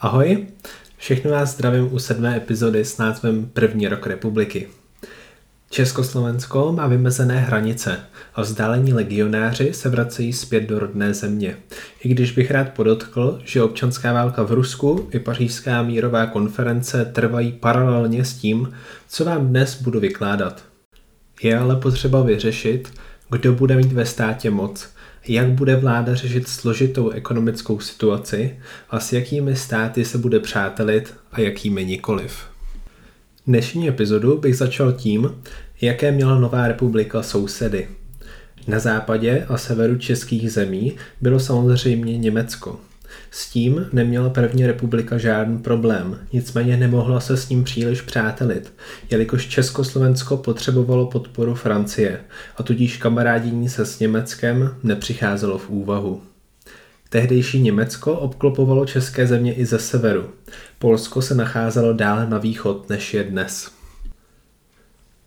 Ahoj, všechny vás zdravím u sedmé epizody s názvem První rok republiky. Československo má vymezené hranice a vzdálení legionáři se vracejí zpět do rodné země. I když bych rád podotkl, že občanská válka v Rusku i pařížská mírová konference trvají paralelně s tím, co vám dnes budu vykládat. Je ale potřeba vyřešit, kdo bude mít ve státě moc – jak bude vláda řešit složitou ekonomickou situaci a s jakými státy se bude přátelit a jakými nikoliv. Dnešní epizodu bych začal tím, jaké měla Nová republika sousedy. Na západě a severu českých zemí bylo samozřejmě Německo – s tím neměla první republika žádný problém, nicméně nemohla se s ním příliš přátelit, jelikož Československo potřebovalo podporu Francie a tudíž kamarádění se s Německem nepřicházelo v úvahu. Tehdejší Německo obklopovalo české země i ze severu. Polsko se nacházelo dále na východ, než je dnes.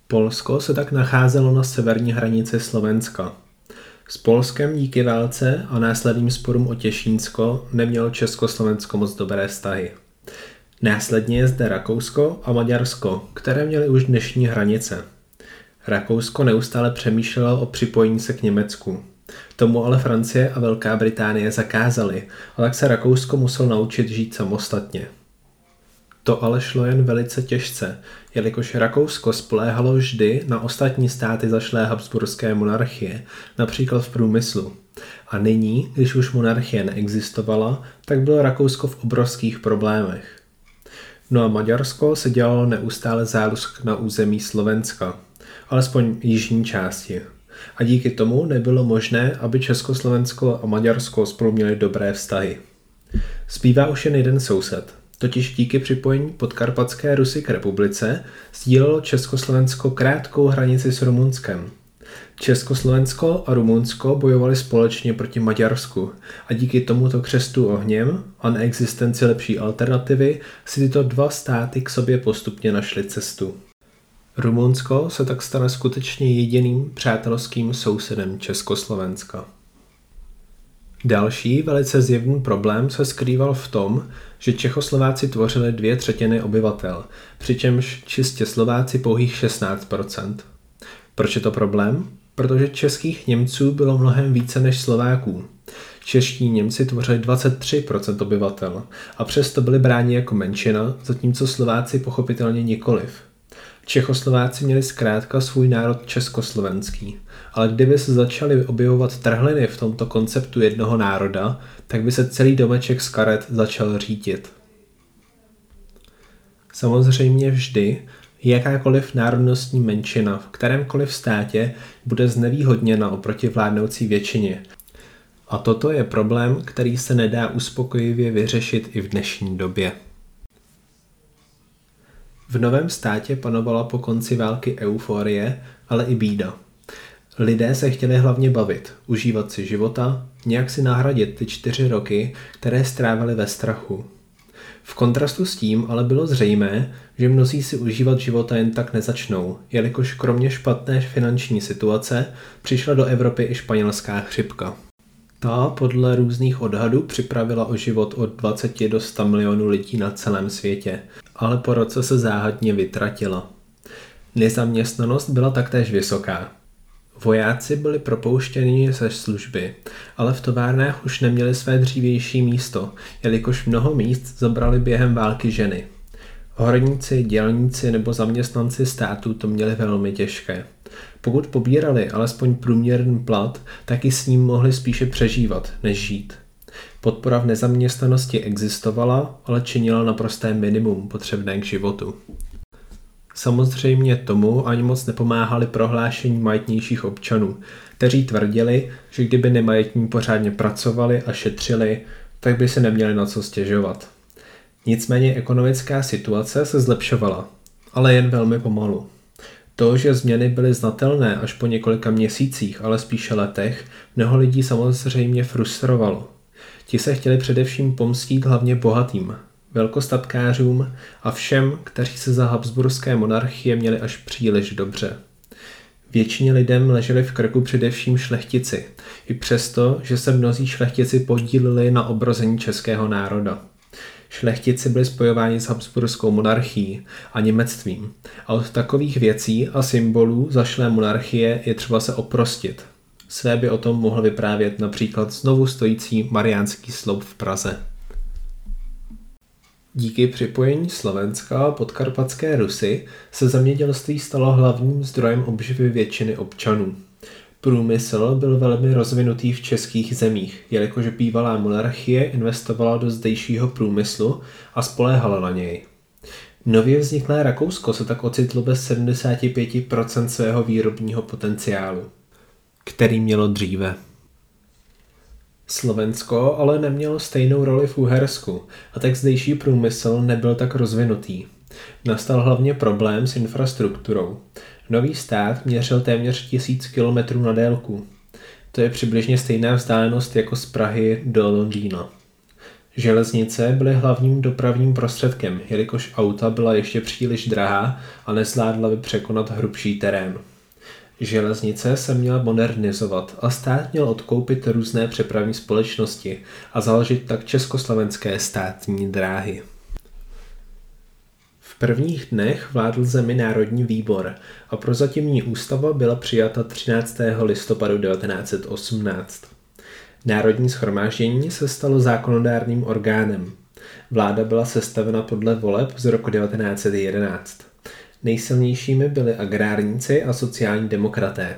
Polsko se tak nacházelo na severní hranici Slovenska. S Polskem díky válce a následným sporům o Těšínsko nemělo Československo moc dobré vztahy. Následně je zde Rakousko a Maďarsko, které měly už dnešní hranice. Rakousko neustále přemýšlelo o připojení se k Německu. Tomu ale Francie a Velká Británie zakázaly, a tak se Rakousko musel naučit žít samostatně. To ale šlo jen velice těžce, jelikož Rakousko spoléhalo vždy na ostatní státy zašlé habsburské monarchie, například v průmyslu. A nyní, když už monarchie neexistovala, tak bylo Rakousko v obrovských problémech. No a Maďarsko se dělalo neustále zálusk na území Slovenska, alespoň jižní části. A díky tomu nebylo možné, aby Československo a Maďarsko spolu měli dobré vztahy. Zbývá už jen jeden soused, Totiž díky připojení podkarpatské Rusy k republice sdílelo Československo krátkou hranici s Rumunskem. Československo a Rumunsko bojovali společně proti Maďarsku a díky tomuto křestu ohněm a neexistenci lepší alternativy si tyto dva státy k sobě postupně našly cestu. Rumunsko se tak stane skutečně jediným přátelským sousedem Československa. Další velice zjevný problém se skrýval v tom, že Čechoslováci tvořili dvě třetiny obyvatel, přičemž čistě Slováci pouhých 16%. Proč je to problém? Protože českých Němců bylo mnohem více než Slováků. Čeští Němci tvořili 23% obyvatel a přesto byli bráni jako menšina, zatímco Slováci pochopitelně nikoliv. Čechoslováci měli zkrátka svůj národ československý, ale kdyby se začaly objevovat trhliny v tomto konceptu jednoho národa, tak by se celý domeček z karet začal řídit. Samozřejmě vždy jakákoliv národnostní menšina v kterémkoliv státě bude znevýhodněna oproti vládnoucí většině. A toto je problém, který se nedá uspokojivě vyřešit i v dnešní době. V novém státě panovala po konci války euforie, ale i bída. Lidé se chtěli hlavně bavit, užívat si života, nějak si nahradit ty čtyři roky, které strávili ve strachu. V kontrastu s tím ale bylo zřejmé, že mnozí si užívat života jen tak nezačnou, jelikož kromě špatné finanční situace přišla do Evropy i španělská chřipka. Ta podle různých odhadů připravila o život od 20 do 100 milionů lidí na celém světě, ale po roce se záhadně vytratila. Nezaměstnanost byla taktéž vysoká. Vojáci byli propouštěni ze služby, ale v továrnách už neměli své dřívější místo, jelikož mnoho míst zabrali během války ženy. Horníci, dělníci nebo zaměstnanci státu to měli velmi těžké. Pokud pobírali alespoň průměrný plat, tak i s ním mohli spíše přežívat, než žít. Podpora v nezaměstnanosti existovala, ale činila naprosté minimum potřebné k životu. Samozřejmě tomu ani moc nepomáhali prohlášení majetnějších občanů, kteří tvrdili, že kdyby nemajetní pořádně pracovali a šetřili, tak by se neměli na co stěžovat. Nicméně ekonomická situace se zlepšovala, ale jen velmi pomalu. To, že změny byly znatelné až po několika měsících, ale spíše letech, mnoho lidí samozřejmě frustrovalo. Ti se chtěli především pomstít hlavně bohatým, velkostatkářům a všem, kteří se za Habsburské monarchie měli až příliš dobře. Většině lidem leželi v krku především šlechtici, i přesto, že se mnozí šlechtici podíleli na obrození českého národa. Šlechtici byli spojováni s Habsburskou monarchií a němectvím. A od takových věcí a symbolů zašlé monarchie je třeba se oprostit. Své by o tom mohl vyprávět například znovu stojící Mariánský sloup v Praze. Díky připojení Slovenska a podkarpatské Rusy se zemědělství stalo hlavním zdrojem obživy většiny občanů. Průmysl byl velmi rozvinutý v českých zemích, jelikož bývalá monarchie investovala do zdejšího průmyslu a spoléhala na něj. Nově vzniklé Rakousko se tak ocitlo bez 75% svého výrobního potenciálu, který mělo dříve. Slovensko ale nemělo stejnou roli v Uhersku a tak zdejší průmysl nebyl tak rozvinutý. Nastal hlavně problém s infrastrukturou. Nový stát měřil téměř tisíc kilometrů na délku. To je přibližně stejná vzdálenost jako z Prahy do Londýna. Železnice byly hlavním dopravním prostředkem, jelikož auta byla ještě příliš drahá a nezvládla by překonat hrubší terén. Železnice se měla modernizovat a stát měl odkoupit různé přepravní společnosti a založit tak československé státní dráhy. V prvních dnech vládl zemi Národní výbor a prozatímní ústava byla přijata 13. listopadu 1918. Národní schromáždění se stalo zákonodárným orgánem. Vláda byla sestavena podle voleb z roku 1911. Nejsilnějšími byli agrárníci a sociální demokraté.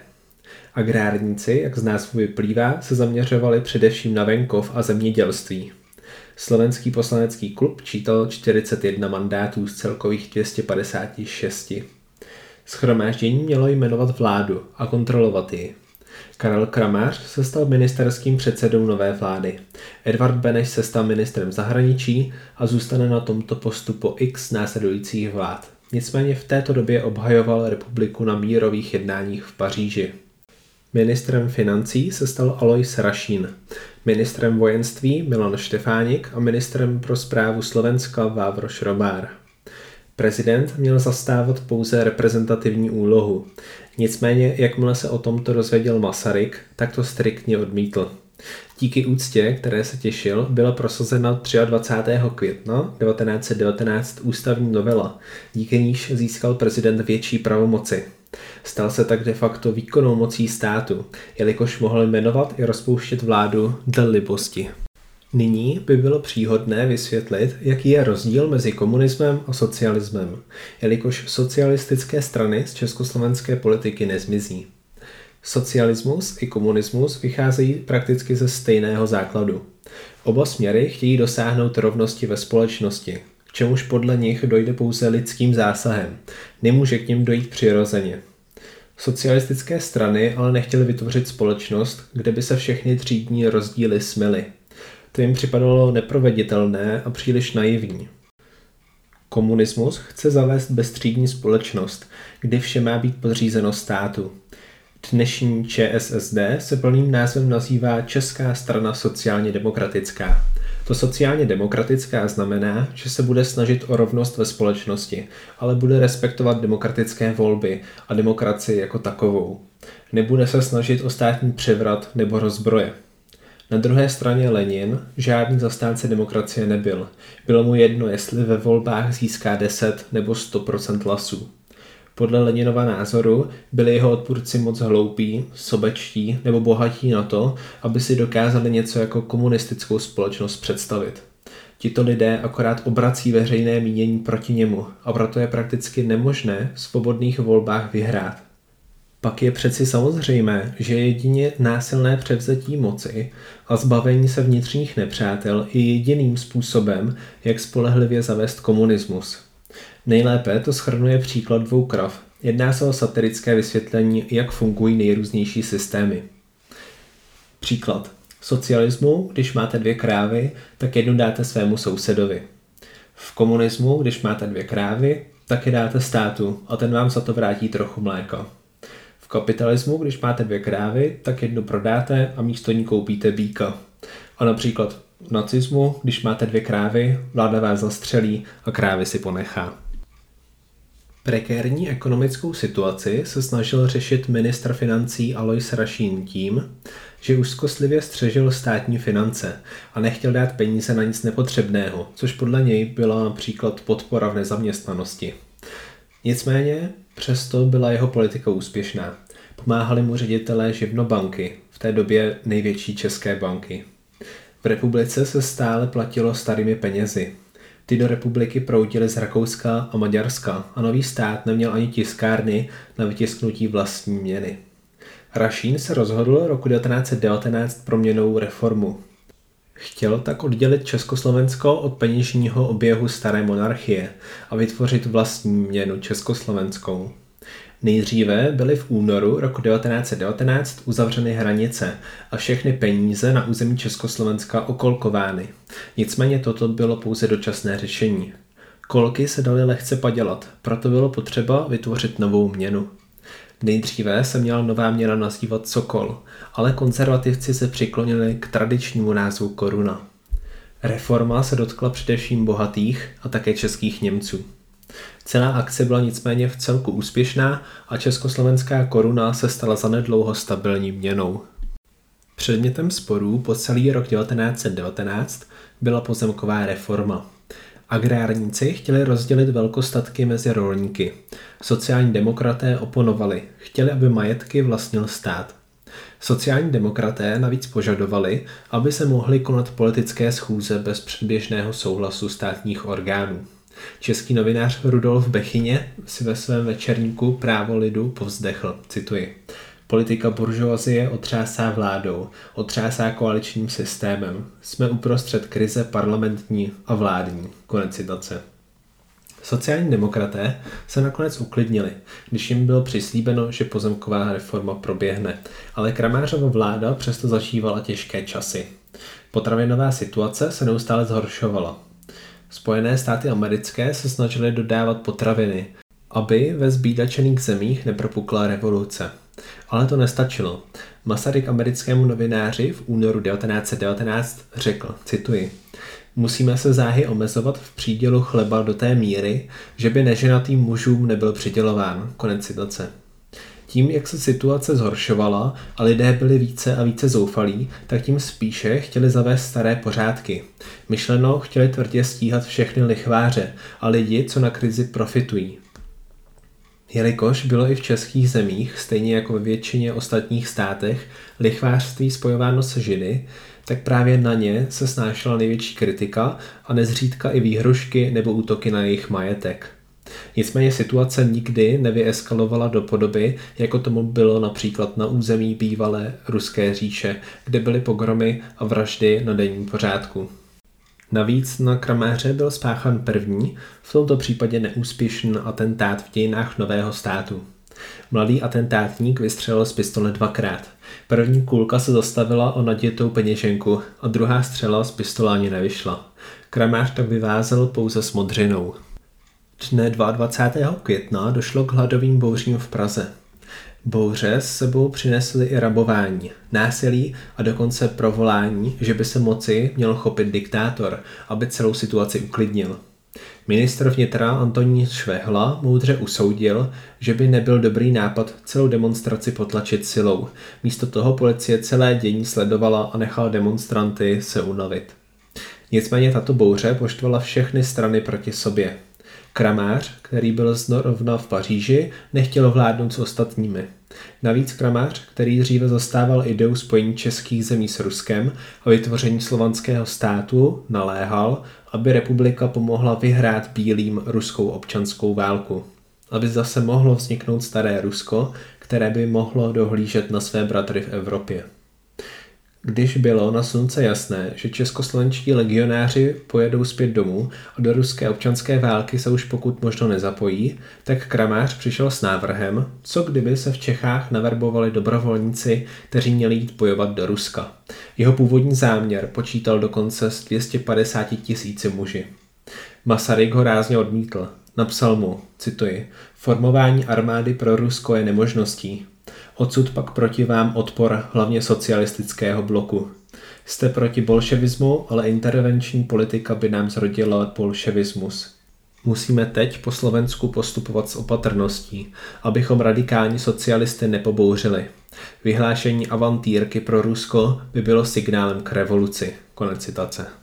Agrárníci, jak z názvu vyplývá, se zaměřovali především na venkov a zemědělství. Slovenský poslanecký klub čítal 41 mandátů z celkových 256. Schromáždění mělo jmenovat vládu a kontrolovat ji. Karel Kramář se stal ministerským předsedou nové vlády. Edvard Beneš se stal ministrem zahraničí a zůstane na tomto postu po x následujících vlád. Nicméně v této době obhajoval republiku na mírových jednáních v Paříži. Ministrem financí se stal Alois Rašín, ministrem vojenství Milan Štefánik a ministrem pro zprávu Slovenska Vávro Šrobár. Prezident měl zastávat pouze reprezentativní úlohu. Nicméně, jakmile se o tomto dozvěděl Masaryk, tak to striktně odmítl. Díky úctě, které se těšil, byla prosazena 23. května 1919 ústavní novela, díky níž získal prezident větší pravomoci. Stal se tak de facto výkonnou mocí státu, jelikož mohl jmenovat i rozpouštět vládu dle libosti. Nyní by bylo příhodné vysvětlit, jaký je rozdíl mezi komunismem a socialismem, jelikož socialistické strany z československé politiky nezmizí. Socialismus i komunismus vycházejí prakticky ze stejného základu. Oba směry chtějí dosáhnout rovnosti ve společnosti, k čemuž podle nich dojde pouze lidským zásahem. Nemůže k ním dojít přirozeně. Socialistické strany ale nechtěly vytvořit společnost, kde by se všechny třídní rozdíly smily. To jim připadalo neproveditelné a příliš naivní. Komunismus chce zavést bezstřídní společnost, kdy vše má být podřízeno státu. Dnešní ČSSD se plným názvem nazývá Česká strana sociálně demokratická. To sociálně demokratická znamená, že se bude snažit o rovnost ve společnosti, ale bude respektovat demokratické volby a demokracii jako takovou. Nebude se snažit o státní převrat nebo rozbroje. Na druhé straně Lenin žádný zastánce demokracie nebyl. Bylo mu jedno, jestli ve volbách získá 10 nebo 100% hlasů. Podle Leninova názoru byli jeho odpůrci moc hloupí, sobečtí nebo bohatí na to, aby si dokázali něco jako komunistickou společnost představit. Tito lidé akorát obrací veřejné mínění proti němu a proto je prakticky nemožné v svobodných volbách vyhrát. Pak je přeci samozřejmé, že jedině násilné převzetí moci a zbavení se vnitřních nepřátel je jediným způsobem, jak spolehlivě zavést komunismus. Nejlépe to schrnuje příklad dvou krav. Jedná se o satirické vysvětlení, jak fungují nejrůznější systémy. Příklad. V socialismu, když máte dvě krávy, tak jednu dáte svému sousedovi. V komunismu, když máte dvě krávy, tak je dáte státu a ten vám za to vrátí trochu mléka. V kapitalismu, když máte dvě krávy, tak jednu prodáte a místo ní koupíte býka. A například v nacismu, když máte dvě krávy, vláda vás zastřelí a krávy si ponechá. Prekérní ekonomickou situaci se snažil řešit ministr financí Alois Rašín tím, že úzkostlivě střežil státní finance a nechtěl dát peníze na nic nepotřebného, což podle něj byla například podpora v nezaměstnanosti. Nicméně přesto byla jeho politika úspěšná. Pomáhali mu ředitelé živnobanky, v té době největší české banky. V republice se stále platilo starými penězi. Ty do republiky proudily z Rakouska a Maďarska a nový stát neměl ani tiskárny na vytisknutí vlastní měny. Rašín se rozhodl roku 1919 pro měnovou reformu. Chtěl tak oddělit Československo od peněžního oběhu staré monarchie a vytvořit vlastní měnu československou. Nejdříve byly v únoru roku 1919 uzavřeny hranice a všechny peníze na území Československa okolkovány. Nicméně toto bylo pouze dočasné řešení. Kolky se daly lehce padělat, proto bylo potřeba vytvořit novou měnu. Nejdříve se měla nová měna nazývat Sokol, ale konzervativci se přiklonili k tradičnímu názvu koruna. Reforma se dotkla především bohatých a také českých Němců. Celá akce byla nicméně v celku úspěšná a československá koruna se stala zanedlouho stabilní měnou. Předmětem sporů po celý rok 1919 byla pozemková reforma. Agrárníci chtěli rozdělit velkostatky mezi rolníky. Sociální demokraté oponovali, chtěli, aby majetky vlastnil stát. Sociální demokraté navíc požadovali, aby se mohly konat politické schůze bez předběžného souhlasu státních orgánů. Český novinář Rudolf Bechyně si ve svém večerníku Právo lidu povzdechl, cituji. Politika buržoazie otřásá vládou, otřásá koaličním systémem. Jsme uprostřed krize parlamentní a vládní. Konec citace. Sociální demokraté se nakonec uklidnili, když jim bylo přislíbeno, že pozemková reforma proběhne, ale Kramářova vláda přesto zažívala těžké časy. Potravinová situace se neustále zhoršovala. Spojené státy americké se snažily dodávat potraviny, aby ve zbídačených zemích nepropukla revoluce. Ale to nestačilo. Masaryk americkému novináři v únoru 1919 řekl, cituji, Musíme se záhy omezovat v přídělu chleba do té míry, že by neženatým mužům nebyl přidělován. Konec citace. Tím, jak se situace zhoršovala a lidé byli více a více zoufalí, tak tím spíše chtěli zavést staré pořádky. Myšleno chtěli tvrdě stíhat všechny lichváře a lidi, co na krizi profitují. Jelikož bylo i v českých zemích, stejně jako ve většině ostatních státech, lichvářství spojováno se židy, tak právě na ně se snášela největší kritika a nezřídka i výhrušky nebo útoky na jejich majetek. Nicméně situace nikdy nevyeskalovala do podoby, jako tomu bylo například na území bývalé ruské říše, kde byly pogromy a vraždy na denním pořádku. Navíc na Kraméře byl spáchan první, v tomto případě neúspěšný atentát v dějinách nového státu. Mladý atentátník vystřelil z pistole dvakrát. První kulka se zastavila o nadětou peněženku a druhá střela z pistole ani nevyšla. Kramář tak vyvázel pouze s modřinou. Dne 22. května došlo k hladovým bouřím v Praze. Bouře s sebou přinesly i rabování, násilí a dokonce provolání, že by se moci měl chopit diktátor, aby celou situaci uklidnil. Ministr vnitra Antonín Švehla moudře usoudil, že by nebyl dobrý nápad celou demonstraci potlačit silou. Místo toho policie celé dění sledovala a nechala demonstranty se unavit. Nicméně tato bouře poštvala všechny strany proti sobě. Kramář, který byl zrovna v Paříži, nechtěl vládnout s ostatními. Navíc Kramář, který dříve zastával ideu spojení českých zemí s Ruskem a vytvoření slovanského státu, naléhal, aby republika pomohla vyhrát bílým ruskou občanskou válku. Aby zase mohlo vzniknout staré Rusko, které by mohlo dohlížet na své bratry v Evropě. Když bylo na slunce jasné, že českoslovenští legionáři pojedou zpět domů a do ruské občanské války se už pokud možno nezapojí, tak Kramář přišel s návrhem, co kdyby se v Čechách naverbovali dobrovolníci, kteří měli jít bojovat do Ruska. Jeho původní záměr počítal dokonce s 250 tisíci muži. Masaryk ho rázně odmítl. Napsal mu, cituji, formování armády pro Rusko je nemožností, Odsud pak proti vám odpor hlavně socialistického bloku. Jste proti bolševismu, ale intervenční politika by nám zrodila bolševismus. Musíme teď po Slovensku postupovat s opatrností, abychom radikální socialisty nepobouřili. Vyhlášení avantýrky pro Rusko by bylo signálem k revoluci. Konec citace.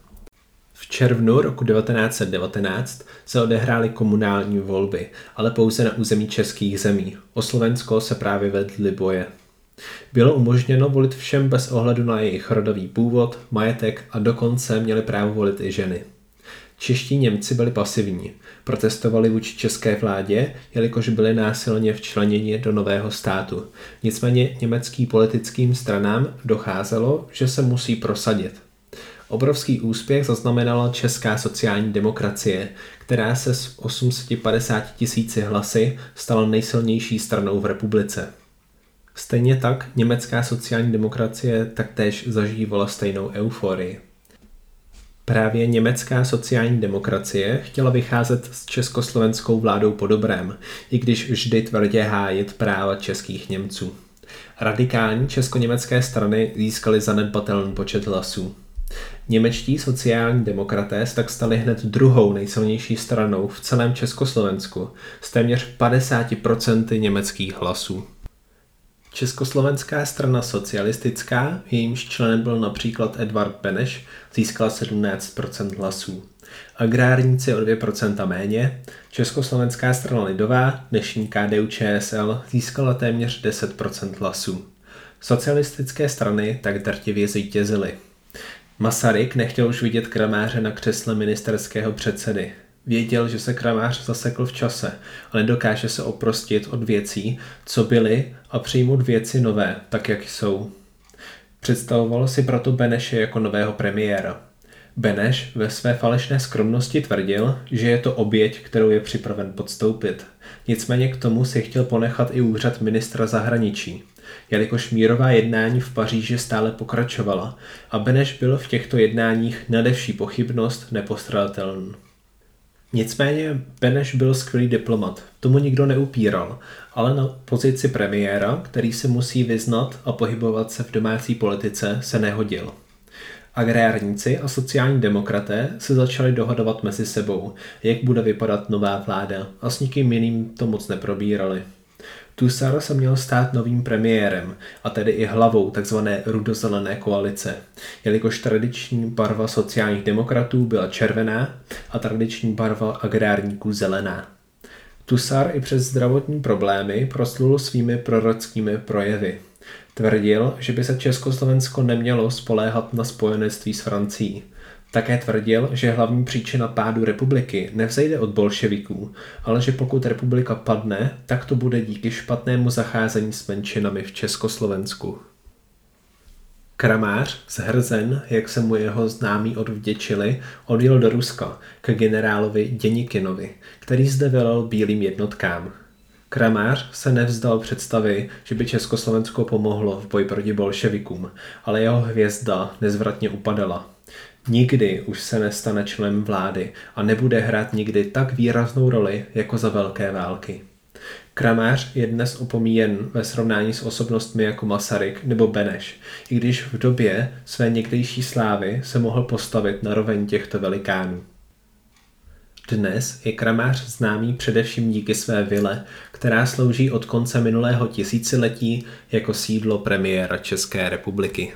V červnu roku 1919 se odehrály komunální volby, ale pouze na území českých zemí. O Slovensko se právě vedly boje. Bylo umožněno volit všem bez ohledu na jejich rodový původ, majetek a dokonce měli právo volit i ženy. Čeští Němci byli pasivní, protestovali vůči české vládě, jelikož byli násilně včleněni do nového státu. Nicméně německým politickým stranám docházelo, že se musí prosadit. Obrovský úspěch zaznamenala česká sociální demokracie, která se s 850 tisíci hlasy stala nejsilnější stranou v republice. Stejně tak německá sociální demokracie taktéž zažívala stejnou euforii. Právě německá sociální demokracie chtěla vycházet s československou vládou po dobrém, i když vždy tvrdě hájit práva českých Němců. Radikální česko-německé strany získaly zanedbatelný počet hlasů. Němečtí sociální demokraté se tak stali hned druhou nejsilnější stranou v celém Československu s téměř 50% německých hlasů. Československá strana socialistická, jejímž členem byl například Edvard Beneš, získala 17% hlasů. Agrárníci o 2% méně, Československá strana lidová, dnešní KDU ČSL, získala téměř 10% hlasů. Socialistické strany tak drtivě zvítězily. Masaryk nechtěl už vidět kramáře na křesle ministerského předsedy. Věděl, že se kramář zasekl v čase a nedokáže se oprostit od věcí, co byly a přijmout věci nové, tak jak jsou. Představoval si proto Beneše jako nového premiéra. Beneš ve své falešné skromnosti tvrdil, že je to oběť, kterou je připraven podstoupit. Nicméně k tomu si chtěl ponechat i úřad ministra zahraničí, jelikož mírová jednání v Paříži stále pokračovala a Beneš byl v těchto jednáních nadevší pochybnost nepostradatelný. Nicméně Beneš byl skvělý diplomat, tomu nikdo neupíral, ale na pozici premiéra, který se musí vyznat a pohybovat se v domácí politice, se nehodil. Agrárníci a sociální demokraté se začali dohodovat mezi sebou, jak bude vypadat nová vláda a s nikým jiným to moc neprobírali. Tusar se měl stát novým premiérem a tedy i hlavou tzv. rudozelené koalice, jelikož tradiční barva sociálních demokratů byla červená a tradiční barva agrárníků zelená. Tusar i přes zdravotní problémy proslul svými prorockými projevy. Tvrdil, že by se Československo nemělo spoléhat na spojenectví s Francií. Také tvrdil, že hlavní příčina pádu republiky nevzejde od bolševiků, ale že pokud republika padne, tak to bude díky špatnému zacházení s menšinami v Československu. Kramář z Hrzen, jak se mu jeho známí odvděčili, odjel do Ruska k generálovi Děnikinovi, který zde velel bílým jednotkám. Kramář se nevzdal představy, že by Československo pomohlo v boji proti bolševikům, ale jeho hvězda nezvratně upadala. Nikdy už se nestane členem vlády a nebude hrát nikdy tak výraznou roli jako za velké války. Kramář je dnes opomíjen ve srovnání s osobnostmi jako Masaryk nebo Beneš, i když v době své někdejší slávy se mohl postavit na roveň těchto velikánů. Dnes je Kramář známý především díky své vile, která slouží od konce minulého tisíciletí jako sídlo premiéra České republiky.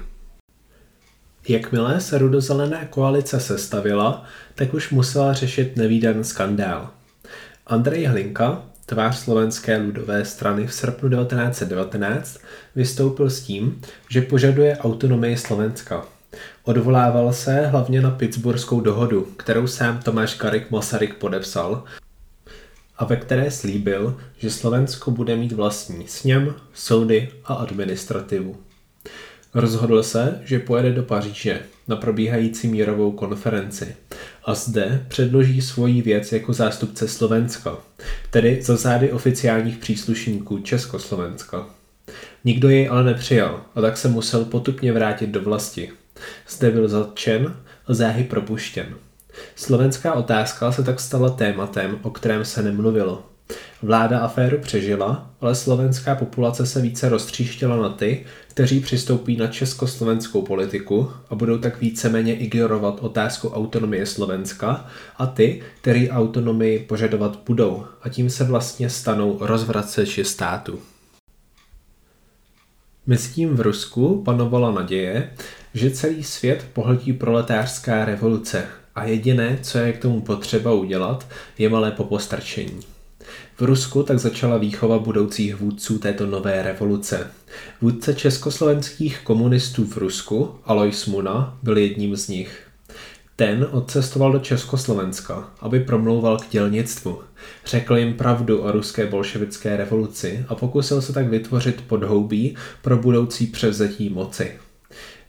Jakmile se rudozelená koalice sestavila, tak už musela řešit nevýdaný skandál. Andrej Hlinka, tvář slovenské ludové strany v srpnu 1919, vystoupil s tím, že požaduje autonomii Slovenska. Odvolával se hlavně na Pittsburghskou dohodu, kterou sám Tomáš Karik Masaryk podepsal a ve které slíbil, že Slovensko bude mít vlastní sněm, soudy a administrativu. Rozhodl se, že pojede do Paříže na probíhající mírovou konferenci a zde předloží svoji věc jako zástupce Slovenska, tedy za zády oficiálních příslušníků Československa. Nikdo jej ale nepřijal a tak se musel potupně vrátit do vlasti. Zde byl zatčen a záhy propuštěn. Slovenská otázka se tak stala tématem, o kterém se nemluvilo. Vláda aféru přežila, ale slovenská populace se více roztříštila na ty, kteří přistoupí na československou politiku a budou tak víceméně ignorovat otázku autonomie Slovenska a ty, kteří autonomii požadovat budou a tím se vlastně stanou rozvraceči státu. Mezitím v Rusku panovala naděje, že celý svět pohltí proletářská revoluce a jediné, co je k tomu potřeba udělat, je malé popostrčení. V Rusku tak začala výchova budoucích vůdců této nové revoluce. Vůdce československých komunistů v Rusku, Alois Muna, byl jedním z nich. Ten odcestoval do Československa, aby promlouval k dělnictvu. Řekl jim pravdu o ruské bolševické revoluci a pokusil se tak vytvořit podhoubí pro budoucí převzetí moci.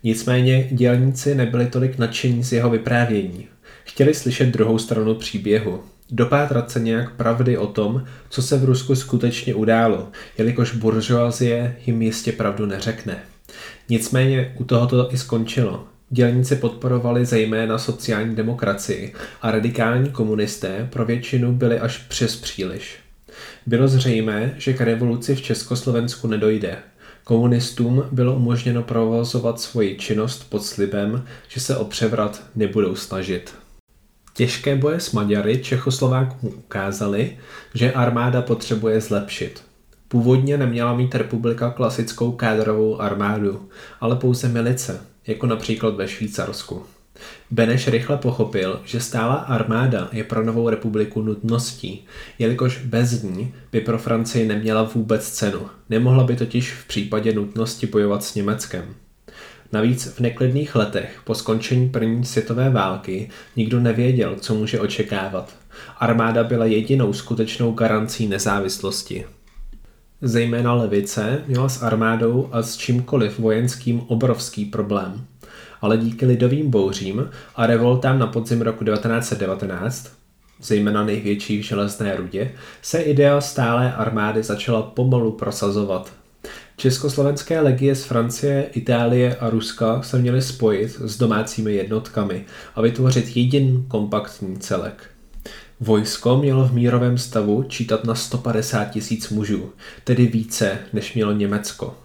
Nicméně dělníci nebyli tolik nadšení z jeho vyprávění. Chtěli slyšet druhou stranu příběhu, dopátrat se nějak pravdy o tom, co se v Rusku skutečně událo, jelikož buržoazie jim jistě pravdu neřekne. Nicméně u toho to i skončilo. Dělníci podporovali zejména sociální demokracii a radikální komunisté pro většinu byli až přes příliš. Bylo zřejmé, že k revoluci v Československu nedojde. Komunistům bylo umožněno provozovat svoji činnost pod slibem, že se o převrat nebudou snažit. Těžké boje s Maďary Čechoslovákům ukázaly, že armáda potřebuje zlepšit. Původně neměla mít republika klasickou kádrovou armádu, ale pouze milice, jako například ve Švýcarsku. Beneš rychle pochopil, že stála armáda je pro novou republiku nutností, jelikož bez ní by pro Francii neměla vůbec cenu. Nemohla by totiž v případě nutnosti bojovat s Německem. Navíc v neklidných letech po skončení první světové války nikdo nevěděl, co může očekávat. Armáda byla jedinou skutečnou garancí nezávislosti. Zejména levice měla s armádou a s čímkoliv vojenským obrovský problém. Ale díky lidovým bouřím a revoltám na podzim roku 1919, zejména největší v železné rudě, se idea stálé armády začala pomalu prosazovat Československé legie z Francie, Itálie a Ruska se měly spojit s domácími jednotkami a vytvořit jediný kompaktní celek. Vojsko mělo v mírovém stavu čítat na 150 tisíc mužů, tedy více, než mělo Německo.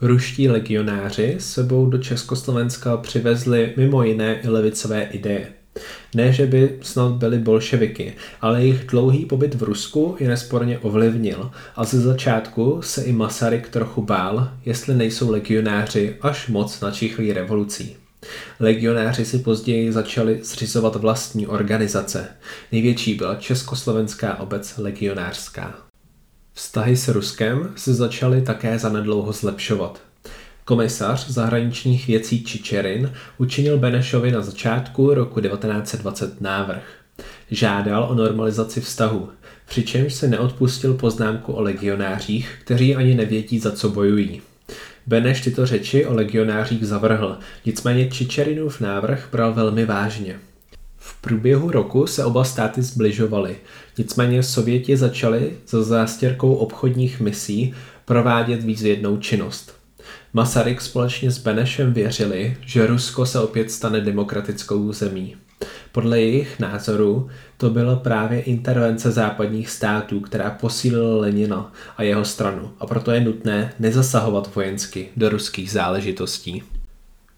Ruští legionáři sebou do Československa přivezli mimo jiné i levicové ideje. Ne, že by snad byli bolševiky, ale jejich dlouhý pobyt v Rusku je nesporně ovlivnil a ze začátku se i Masaryk trochu bál, jestli nejsou legionáři až moc načichlí revolucí. Legionáři si později začali zřizovat vlastní organizace. Největší byla Československá obec legionářská. Vztahy s Ruskem se začaly také zanedlouho zlepšovat. Komisař zahraničních věcí Čičerin učinil Benešovi na začátku roku 1920 návrh. Žádal o normalizaci vztahu, přičemž se neodpustil poznámku o legionářích, kteří ani nevědí, za co bojují. Beneš tyto řeči o legionářích zavrhl, nicméně Čičerinův návrh bral velmi vážně. V průběhu roku se oba státy zbližovaly, nicméně Sověti začali za zástěrkou obchodních misí provádět výzvědnou činnost. Masaryk společně s Benešem věřili, že Rusko se opět stane demokratickou zemí. Podle jejich názoru to byla právě intervence západních států, která posílila Lenina a jeho stranu a proto je nutné nezasahovat vojensky do ruských záležitostí.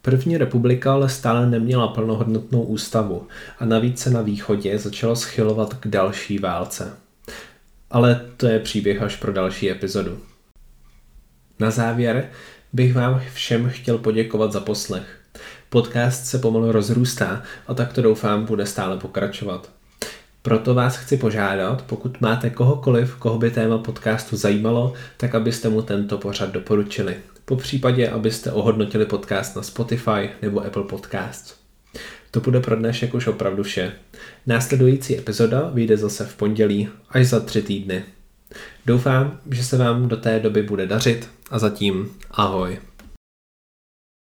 První republika ale stále neměla plnohodnotnou ústavu a navíc se na východě začalo schylovat k další válce. Ale to je příběh až pro další epizodu. Na závěr bych vám všem chtěl poděkovat za poslech. Podcast se pomalu rozrůstá a tak to doufám bude stále pokračovat. Proto vás chci požádat, pokud máte kohokoliv, koho by téma podcastu zajímalo, tak abyste mu tento pořad doporučili. Po případě, abyste ohodnotili podcast na Spotify nebo Apple Podcasts. To bude pro dnešek už opravdu vše. Následující epizoda vyjde zase v pondělí až za tři týdny. Doufám, že se vám do té doby bude dařit a zatím ahoj.